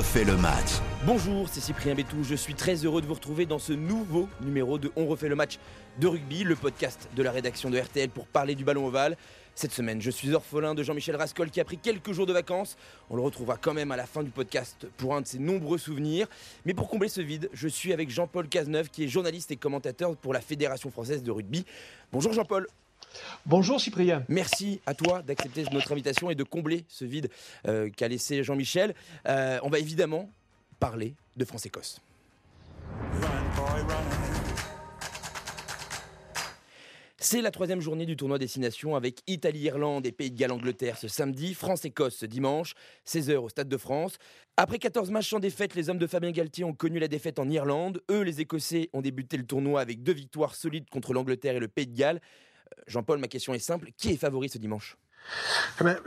refait le match. Bonjour, c'est Cyprien Bétou. Je suis très heureux de vous retrouver dans ce nouveau numéro de On refait le match de rugby, le podcast de la rédaction de RTL pour parler du ballon ovale. Cette semaine, je suis orphelin de Jean-Michel Rascol qui a pris quelques jours de vacances. On le retrouvera quand même à la fin du podcast pour un de ses nombreux souvenirs. Mais pour combler ce vide, je suis avec Jean-Paul Cazeneuve qui est journaliste et commentateur pour la Fédération française de rugby. Bonjour Jean-Paul. Bonjour Cyprien. Merci à toi d'accepter notre invitation et de combler ce vide euh, qu'a laissé Jean-Michel. Euh, on va évidemment parler de France-Écosse. C'est la troisième journée du tournoi Destination avec Italie-Irlande et Pays de Galles-Angleterre ce samedi, France-Écosse ce dimanche, 16h au Stade de France. Après 14 matchs sans défaite, les hommes de Fabien Galtier ont connu la défaite en Irlande. Eux, les Écossais, ont débuté le tournoi avec deux victoires solides contre l'Angleterre et le Pays de Galles. Jean-Paul, ma question est simple. Qui est favori ce dimanche?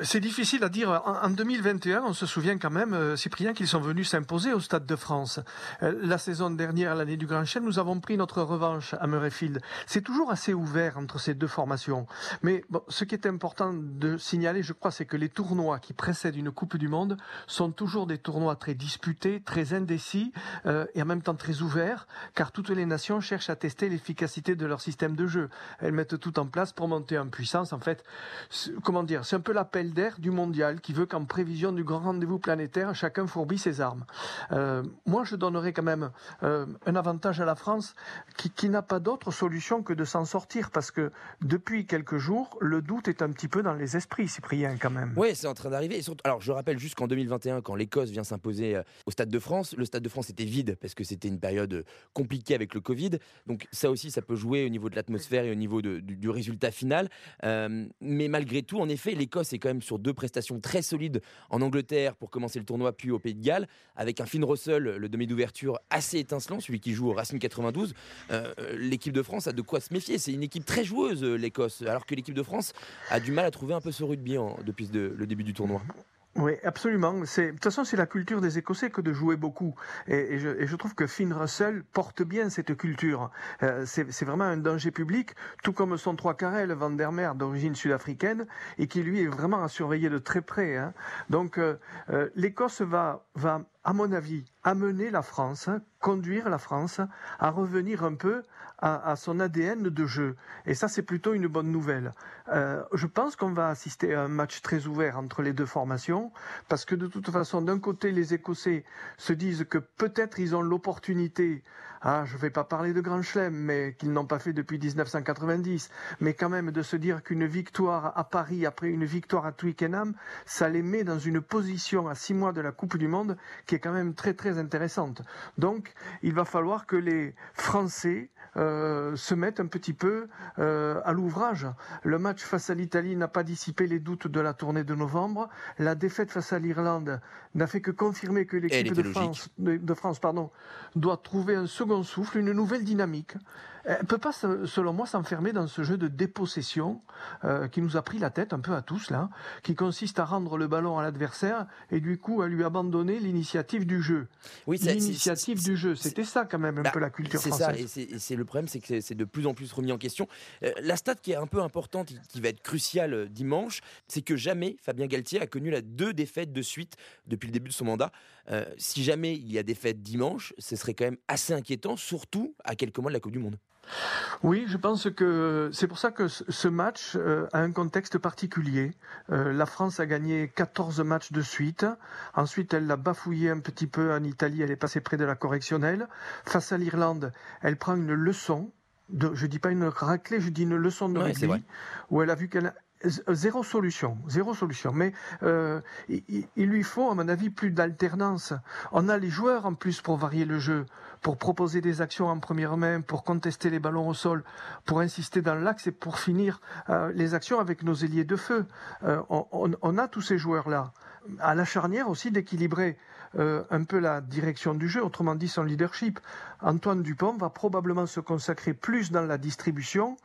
C'est difficile à dire. En, 2021, on se souvient quand même, euh, Cyprien, qu'ils sont venus s'imposer au Stade de France. Euh, la saison dernière, l'année du Grand Chêne, nous avons pris notre revanche à Murrayfield. C'est toujours assez ouvert entre ces deux formations. Mais ce qui est important de signaler, je crois, c'est que les tournois qui précèdent une Coupe du Monde sont toujours des tournois très disputés, très indécis euh, et en même temps très ouverts, car toutes les nations cherchent à tester l'efficacité de leur système de jeu. Elles mettent tout en place pour monter en puissance. En fait, comment dire c'est un peu l'appel d'air du mondial qui veut qu'en prévision du grand rendez-vous planétaire, chacun fourbit ses armes. Euh, moi, je donnerais quand même euh, un avantage à la France qui, n'a pas d'autre solution que de s'en sortir parce que depuis quelques jours, le doute est un petit peu dans les esprits, Cyprien, quand même. Oui, c'est en train d'arriver. Alors, je rappelle juste qu'en 2021, quand l'Écosse vient s'imposer euh, au Stade de France, le Stade de France était vide parce que c'était une période compliquée avec le Covid. Donc, ça aussi, ça peut jouer au niveau de l'atmosphère et au niveau du, du, résultat final. mais malgré tout, en effet, l'Écosse est quand même sur deux prestations très solides en Angleterre pour commencer le tournoi, puis au Pays de Galles, avec un Finn Russell, le demi d'ouverture, assez étincelant, celui qui joue au Racing 92. Euh, l'équipe de France a de quoi se méfier. C'est une équipe très joueuse, l'Écosse, alors que l'équipe de France a du mal à trouver un peu ce rugby depuis le début du tournoi. Oui, absolument. de toute façon, c'est la culture des Écossais que de jouer beaucoup. Et, je, trouve que Finn Russell porte bien cette culture. Euh, c'est vraiment un danger public, tout comme son trois carrel Van der Mer d'origine sud-africaine, et qui lui est vraiment à surveiller de très près. Hein. Donc, euh, euh, l'Écosse va, va à mon avis, amener la France, conduire la France à revenir un peu à, son ADN de jeu. Et ça, c'est plutôt une bonne nouvelle. Euh, je pense qu'on va assister à un match très ouvert entre les deux formations, parce que de toute façon, d'un côté, les Écossais se disent que peut-être ils ont l'opportunité ah, je ne vais pas parler de Grand Chelem, mais qu'ils n'ont pas fait depuis 1990, mais quand même de se dire qu'une victoire à Paris après une victoire à Twickenham, ça les met dans une position à six mois de la Coupe du Monde est quand même très très intéressante. Donc, il va falloir que les Français euh, se mettent un petit peu euh, à l'ouvrage. Le match face à l'Italie n'a pas dissipé les doutes de la tournée de novembre. La défaite face à l'Irlande n'a fait que confirmer que l'équipe de France, de France pardon, doit trouver un second souffle, une nouvelle dynamique. Elle ne peut pas, selon moi, s'enfermer dans ce jeu de dépossession euh, qui nous a pris la tête un peu à tous, là, qui consiste à rendre le ballon à l'adversaire et du coup à lui abandonner l'initiative du jeu. Oui, l'initiative du jeu, c'était ça quand même un bah, peu la culture française. C'est ça, et c'est le problème, c'est que c'est de plus en plus remis en question. Euh, la stat qui est un peu importante, qui va être cruciale euh, dimanche, c'est que jamais Fabien Galtier a connu la deux défaites de suite depuis le début de son mandat. si jamais il y a défaite dimanche, ce serait quand même assez inquiétant, surtout à quelques mois de la Coupe du Monde. Oui, je pense que c'est pour ça que ce match euh, a un contexte particulier. Euh, la France a gagné 14 matchs de suite. Ensuite, elle l'a bafouillé un petit peu en Italie. Elle est passée près de la correctionnelle. Face à l'Irlande, elle prend une leçon. De, je dis pas une raclée, je dis une leçon de rugby, où elle a vu qu'elle zéro solution, zéro solution. Mais euh, il, lui faut, à mon avis, plus d'alternance. On a les joueurs en plus pour varier le jeu, pour proposer des actions en première main, pour contester les ballons au sol, pour insister dans l'axe et pour finir euh, les actions avec nos ailiers de feu. Euh, on, on, a tous ces joueurs-là. À la charnière aussi d'équilibrer euh, un peu la direction du jeu, autrement dit son leadership. Antoine Dupont va probablement se consacrer plus dans la distribution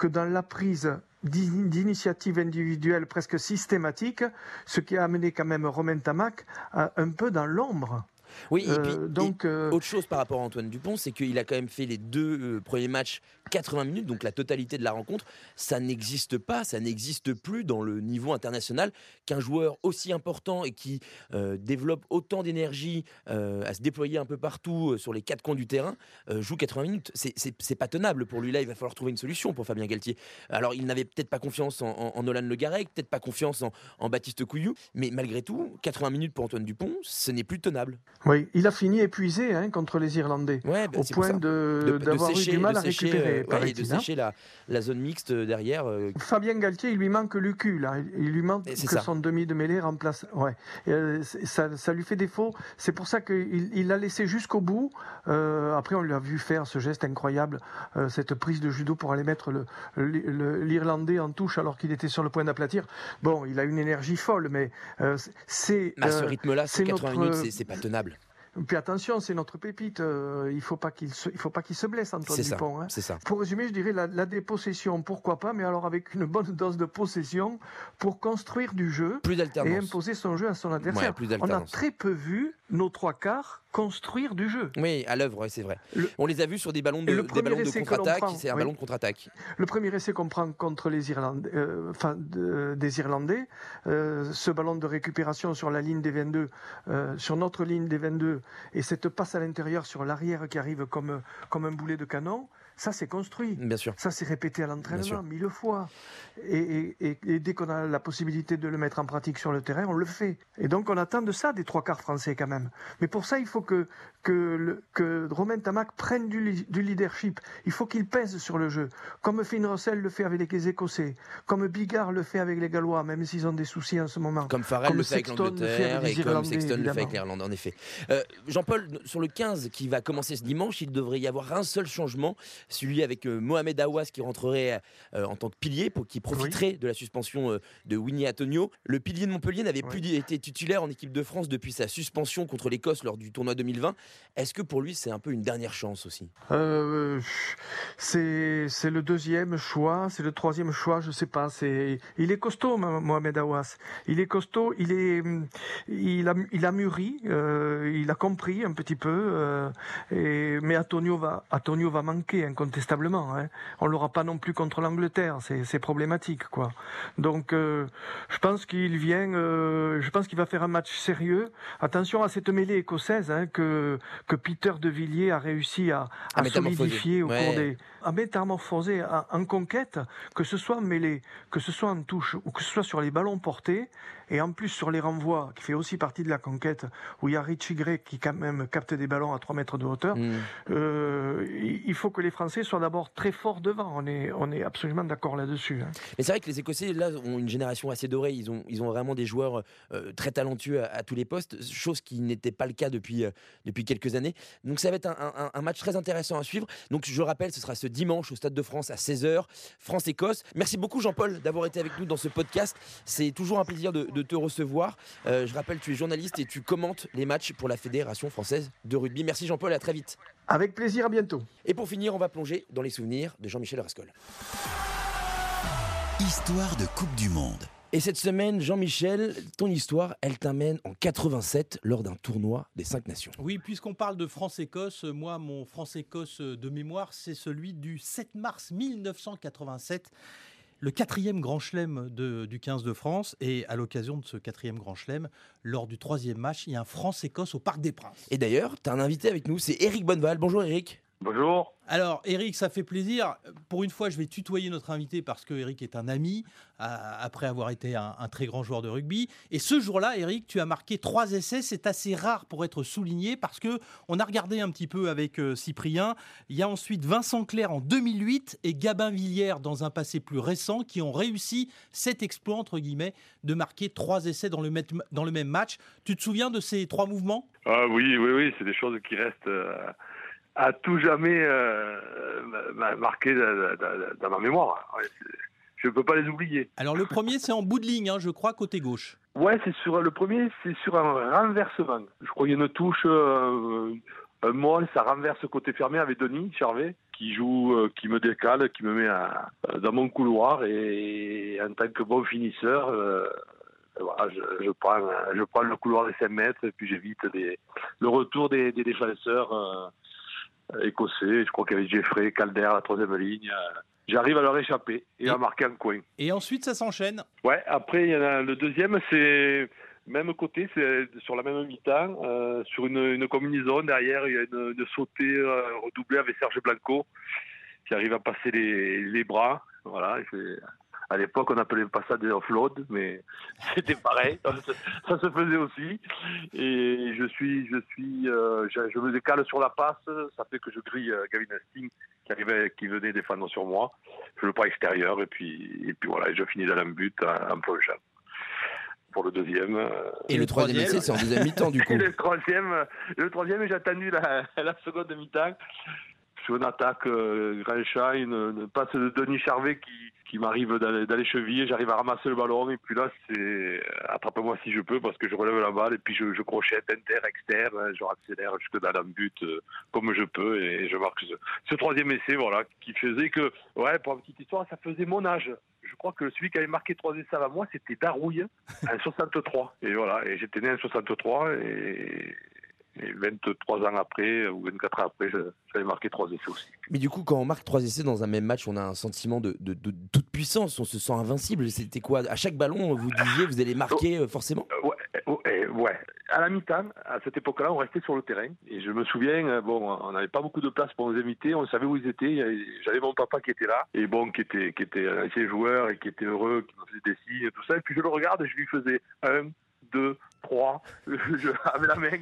que dans la prise d'initiatives individuelles presque systématiques, ce qui a amené quand même Romain Tamac un peu dans l'ombre. Oui, et puis donc, autre chose par rapport à Antoine Dupont, c'est qu'il a quand même fait les deux premiers matchs 80 minutes, donc la totalité de la rencontre. Ça n'existe pas, ça n'existe plus dans le niveau international qu'un joueur aussi important et qui développe autant d'énergie à se déployer un peu partout sur les quatre coins du terrain joue 80 minutes. C'est pas tenable pour lui. Là, il va falloir trouver une solution pour Fabien Galtier. Alors, il n'avait peut-être pas confiance en, en, Nolan Le Garec, peut-être pas confiance en, Baptiste Couillou, mais malgré tout, 80 minutes pour Antoine Dupont, ce n'est plus tenable. Oui, il a fini épuisé hein, contre les Irlandais, bah, au point d'avoir eu du mal à récupérer. Euh, et de sécher la, la, zone mixte derrière. Euh. Fabien Galtier, il lui manque le cul, là. Il lui manque que son demi de mêlée remplace. Ouais. Euh, ça, ça, lui fait défaut. C'est pour ça qu'il l'a laissé jusqu'au bout. après, on lui a vu faire ce geste incroyable, cette prise de judo pour aller mettre l'Irlandais en touche alors qu'il était sur le point d'aplatir. Bon, il a une énergie folle, mais euh, c'est. À ce euh, rythme-là, c'est 80 minutes, c'est pas tenable. Puis attention, c'est notre pépite. Euh, il faut pas qu'il se, il faut pas qu'il se blesse, Antoine Dupont. Hein. C'est ça. Pour résumer, je dirais la, la, dépossession, pourquoi pas, mais alors avec une bonne dose de possession pour construire du jeu plus et imposer son jeu à son adversaire. On a très peu vu nos trois quarts construire du jeu. Oui, à l'œuvre, c'est vrai. On les a vus sur des ballons de, contre-attaque. C'est un ballon de contre-attaque. Le premier essai qu'on prend contre les Irlandais, euh, enfin des Irlandais, euh, ce ballon de récupération sur la ligne des 22, sur notre ligne des 22 et cette passe à l'intérieur sur l'arrière qui arrive comme, comme un boulet de canon, ça, c'est construit. Bien sûr. Ça, c'est répété à l'entraînement mille fois. Et, dès qu'on a la possibilité de le mettre en pratique sur le terrain, on le fait. Et donc, on attend de ça des trois quarts français quand même. Mais pour ça, il faut que, que, que Romain Tamac prenne du, leadership. Il faut qu'il pèse sur le jeu. Comme Finn Russell le fait avec les Écossais. Comme Bigard le fait avec les Gallois, même s'ils ont des soucis en ce moment. Comme Farrell le fait avec l'Angleterre et comme Sexton le fait avec l'Irlande, en effet. Euh, Jean-Paul, sur le 15 qui va commencer ce dimanche, il devrait y avoir un seul changement celui avec euh, Mohamed Awas qui rentrerait euh, en tant que pilier, pour, qui profiterait de la suspension euh, de Winnie Antonio. Le pilier de Montpellier n'avait plus été titulaire en équipe de France depuis sa suspension contre l'Écosse lors du tournoi 2020. Est-ce que pour lui, c'est un peu une dernière chance aussi? C'est le deuxième choix, c'est le troisième choix, je sais pas. Il est costaud, Mohamed Awas. Il est costaud, il, est, il, a, il a mûri, il a compris un petit peu. et, mais Antonio va, Antonio va manquer incontestablement. Hein. On l'aura pas non plus contre l'Angleterre, c'est problématique, quoi. Donc, euh, je pense qu'il vient, euh, je pense qu'il va faire un match sérieux. Attention à cette mêlée écossaise hein, que que Peter de Villiers a réussi à, à, solidifier au cours des, à métamorphoser en conquête, que ce soit en mêlée, que ce soit en touche ou que ce soit sur les ballons portés. Et en plus, sur les renvois, qui fait aussi partie de la conquête, où il y a Richie Gray qui quand même capte des ballons à 3 mètres de hauteur, mm. euh, il faut que les Français soient d'abord très forts devant. On est, on est absolument d'accord là-dessus. Hein. Mais c'est vrai que les Écossais, là, ont une génération assez dorée. Ils ont, ils ont vraiment des joueurs euh, très talentueux à, tous les postes, chose qui n'était pas le cas depuis, euh, depuis quelques années. Donc ça va être un, un, match très intéressant à suivre. Donc je rappelle, ce sera ce dimanche au Stade de France à 16h, France-Écosse. Merci beaucoup Jean-Paul d'avoir été avec nous dans ce podcast. C'est toujours un plaisir de te recevoir. Euh, je rappelle, tu es journaliste et tu commentes les matchs pour la Fédération française de rugby. Merci Jean-Paul, à très vite. Avec plaisir, à bientôt. Et pour finir, on va plonger dans les souvenirs de Jean-Michel Rascol. Histoire de Coupe du Monde. Et cette semaine, Jean-Michel, ton histoire, elle t'amène en 87 lors d'un tournoi des cinq nations. Oui, puisqu'on parle de France-Écosse, moi, mon France-Écosse de mémoire, c'est celui du 7 mars 1987 le quatrième grand chelem du 15 de France. Et à l'occasion de ce quatrième grand chelem, lors du troisième match, il y a un France-Écosse au Parc des Princes. Et d'ailleurs, tu as un invité avec nous, c'est Eric Bonneval. Bonjour Eric. Bonjour. Alors, Eric, ça fait plaisir. Pour une fois, je vais tutoyer notre invité parce que Eric est un ami, après avoir été un, très grand joueur de rugby. Et ce jour-là, Eric, tu as marqué trois essais. C'est assez rare pour être souligné parce que on a regardé un petit peu avec euh, Cyprien. Il y a ensuite Vincent Clerc en 2008 et Gabin Villière dans un passé plus récent qui ont réussi cet exploit, entre guillemets, de marquer trois essais dans le, dans le même match. Tu te souviens de ces trois mouvements? Ah, Oui, oui, oui. C'est des choses qui restent. Euh, à tout jamais euh, marqué dans, ma mémoire. je ne peux pas les oublier. Alors le premier, c'est en bout de ligne, hein, je crois, côté gauche. Ouais, c'est sur le premier, c'est sur un renversement. Je crois qu'il y a une touche, euh, un molle, ça renverse côté fermé avec Denis Charvet, qui joue, euh, qui me décale, qui me met dans mon couloir et, en tant que bon finisseur. Voilà, je, je, prends, je prends le couloir des 5 mètres et puis j'évite le retour des, des défenseurs euh, écossais. Je crois qu'il y avait Jeffrey, Calder, la troisième ligne. J'arrive à leur échapper et, à marquer un coin. Et ensuite, ça s'enchaîne. Ouais, après, il y en a le deuxième, c'est même côté, c'est sur la même mi-temps, euh, sur une, une, combinaison. Derrière, il y a une, une sautée euh, redoublée avec Serge Blanco qui arrive à passer les, les bras. Voilà, à l'époque, on appelait pas ça des offload, mais c'était pareil. ça se faisait aussi. Et je suis, je suis, euh, je, je, me décale sur la passe. Ça fait que je grille euh, Gavin Hastings qui arrivait, qui venait défendre sur moi. Je le prends extérieur et puis, et puis voilà, je finis dans un but en, en plongeant pour le deuxième. euh, Et le troisième c'est en deuxième mi-temps, du coup. Et le troisième, le troisième, j'ai attendu la, la seconde de mi-temps sur une attaque euh, passe de Denis Charvet qui, qui m'arrive dans, dans les chevilles, j'arrive à ramasser le ballon et puis là c'est attrape-moi si je peux parce que je relève la balle et puis je, je crochette inter, externe, hein, je accélère jusque dans but euh, comme je peux et je marque ce, ce, troisième essai voilà qui faisait que ouais pour une petite histoire ça faisait mon âge. Je crois que celui qui avait marqué trois essais avant moi c'était Darouille en 63 et voilà et j'étais né en 63 et et 23 ans après, ou 24 ans après, j'avais marqué trois essais aussi. Mais du coup, quand on marque trois essais dans un même match, on a un sentiment de, de, de toute puissance, on se sent invincible. C'était quoi? À chaque ballon, vous disiez, vous allez marquer oh, forcément? Ouais, ouais, ouais, À la mi-temps, à cette époque-là, on restait sur le terrain. Et je me souviens, bon, on n'avait pas beaucoup de place pour nous inviter, on savait où ils étaient. J'avais mon papa qui était là, et bon, qui était, qui était un ancien joueur, et qui était heureux, qui me faisait des signes et tout ça. Et puis je le regarde, et je lui faisais un, deux, trois, je, avec la main.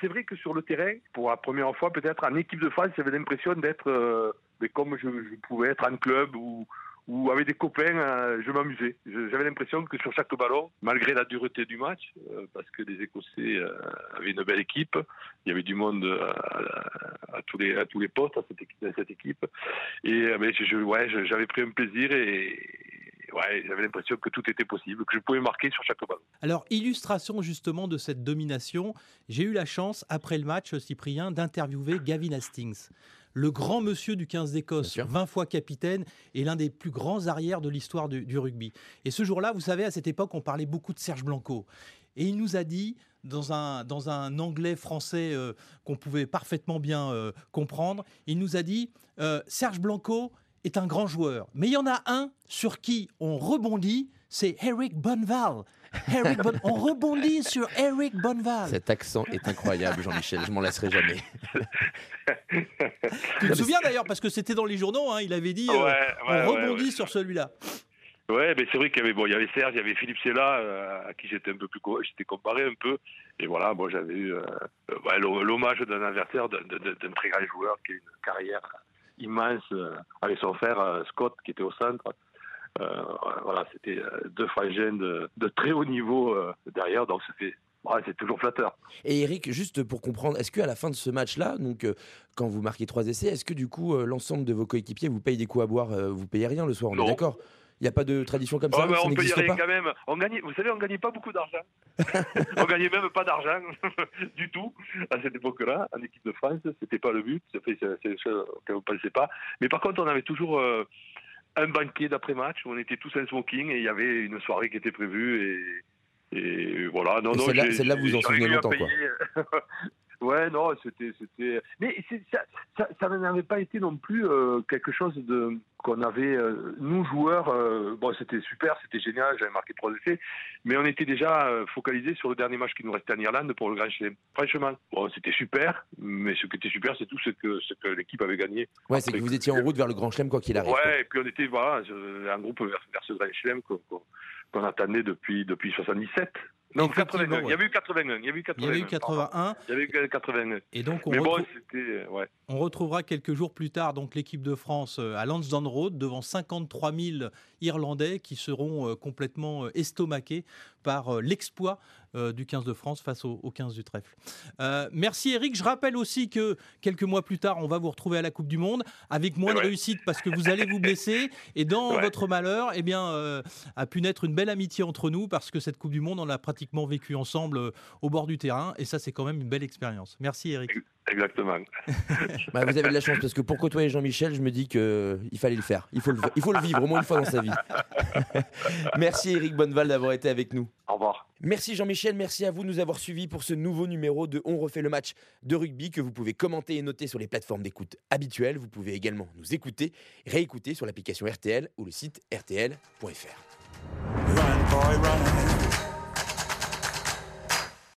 C'est vrai que sur le terrain, pour la première fois, peut-être en équipe de France, j'avais l'impression d'être euh, comme je, pouvais être en club ou, ou avec des copains, euh, je m'amusais. J'avais l'impression que sur chaque ballon, malgré la dureté du match, euh, parce que les Écossais avaient une belle équipe, il y avait du monde à, tous, les, à tous les postes à cette, à cette équipe, et je, ouais, j'avais pris un plaisir et ouais, j'avais l'impression que tout était possible, que je pouvais marquer sur chaque ballon. Alors, illustration justement de cette domination, j'ai eu la chance, après le match, Cyprien, d'interviewer Gavin Hastings. Le grand monsieur du 15 d'Écosse, 20 fois capitaine et l'un des plus grands arrières de l'histoire du, du, rugby. Et ce jour-là, vous savez, à cette époque, on parlait beaucoup de Serge Blanco. Et il nous a dit, dans un, dans un anglais français euh, qu'on pouvait parfaitement bien euh, comprendre, il nous a dit euh, Serge Blanco, est un grand joueur. Mais il y en a un sur qui on rebondit, c'est Eric Bonval. Eric bon... on rebondit sur Eric Bonval. Cet accent est incroyable, Jean-Michel. Je m'en lasserai jamais. tu te souviens d'ailleurs, parce que c'était dans les journaux, hein, il avait dit euh, ouais, ouais, on rebondit ouais, sur celui-là. Ouais, mais c'est vrai qu'il y avait bon, il y avait Serge, il y avait Philippe Sella, euh, à qui j'étais un peu plus, j'étais comparé un peu, et voilà, bon, j'avais eu euh, l'hommage d'un adversaire, d'un très grand joueur qui a une carrière immense euh, avec son frère euh, Scott qui était au centre. Euh, voilà, c'était deux frangins de, de, très haut niveau derrière, donc c'est toujours flatteur. Et Eric, juste pour comprendre, est-ce qu'à la fin de ce match-là, donc euh, quand vous marquez trois essais, est-ce que du coup l'ensemble de vos coéquipiers vous payent des coups à boire Vous payez rien le soir, on non. est d'accord? Il n'y a pas de tradition comme oh, ça bah, ça On payait rien pas quand même. On vous savez, on gagnait pas beaucoup d'argent. on gagnait même pas d'argent du tout à cette époque-là. En équipe de France, c'était pas le but. C'est des choses auxquelles on ne pensait pas. Mais par contre, on avait toujours euh, un banquet d'après-match où on était tous en smoking et il y avait une soirée qui était prévue et, et voilà. Non, et non, celle-là, celle vous en souvenez longtemps, quoi. Ouais, non, c'était, c'était. Mais ça, ça, ça n'avait pas été non plus euh, quelque chose de qu'on avait euh, nous joueurs. Euh, bon, c'était super, c'était génial, j'avais marqué trois essais, mais on était déjà focalisé sur le dernier match qui nous restait en Irlande pour le Grand Chelem. Franchement, bon, c'était super, mais ce qui était super, c'est tout ce que ce que l'équipe avait gagné. Ouais, c'est que vous étiez en route vers le Grand Chelem quoi qu'il arrive. Ouais, quoi. et puis on était voilà un groupe vers, vers ce Grand Chelem qu'on, qu'on attendait depuis depuis 77. Non, 81. Il y avait eu 81. Il y avait eu 81. Il y avait eu 81. Il y avait eu 81. Et donc on, Mais retrou... bon, c'était ouais. on retrouvera quelques jours plus tard donc l'équipe de France euh, à Lansdowne Road devant 53 000 Irlandais qui seront euh, complètement estomaqués par l'exploit euh, du 15 de France face au, au 15 du trèfle. Euh, merci Eric. Je rappelle aussi que quelques mois plus tard, on va vous retrouver à la Coupe du Monde avec moins ouais. de réussite parce que vous allez vous blesser. Et dans Ouais. votre malheur, eh bien, euh, a pu naître une belle amitié entre nous parce que cette Coupe du Monde, on l'a pratiquement vécu ensemble euh, au bord du terrain. Et ça, c'est quand même une belle expérience. Merci Eric. Exactement. Bah, vous avez de la chance parce que pour côtoyer Jean-Michel, je me dis qu'il fallait le faire. Il faut le, il faut le vivre au moins une fois dans sa vie. Merci Eric Bonneval d'avoir été avec nous. Au revoir. Merci Jean-Michel, merci à vous de nous avoir suivis pour ce nouveau numéro de On refait le match de rugby que vous pouvez commenter et noter sur les plateformes d'écoute habituelles. Vous pouvez également nous écouter, réécouter sur l'application RTL ou le site rtl.fr.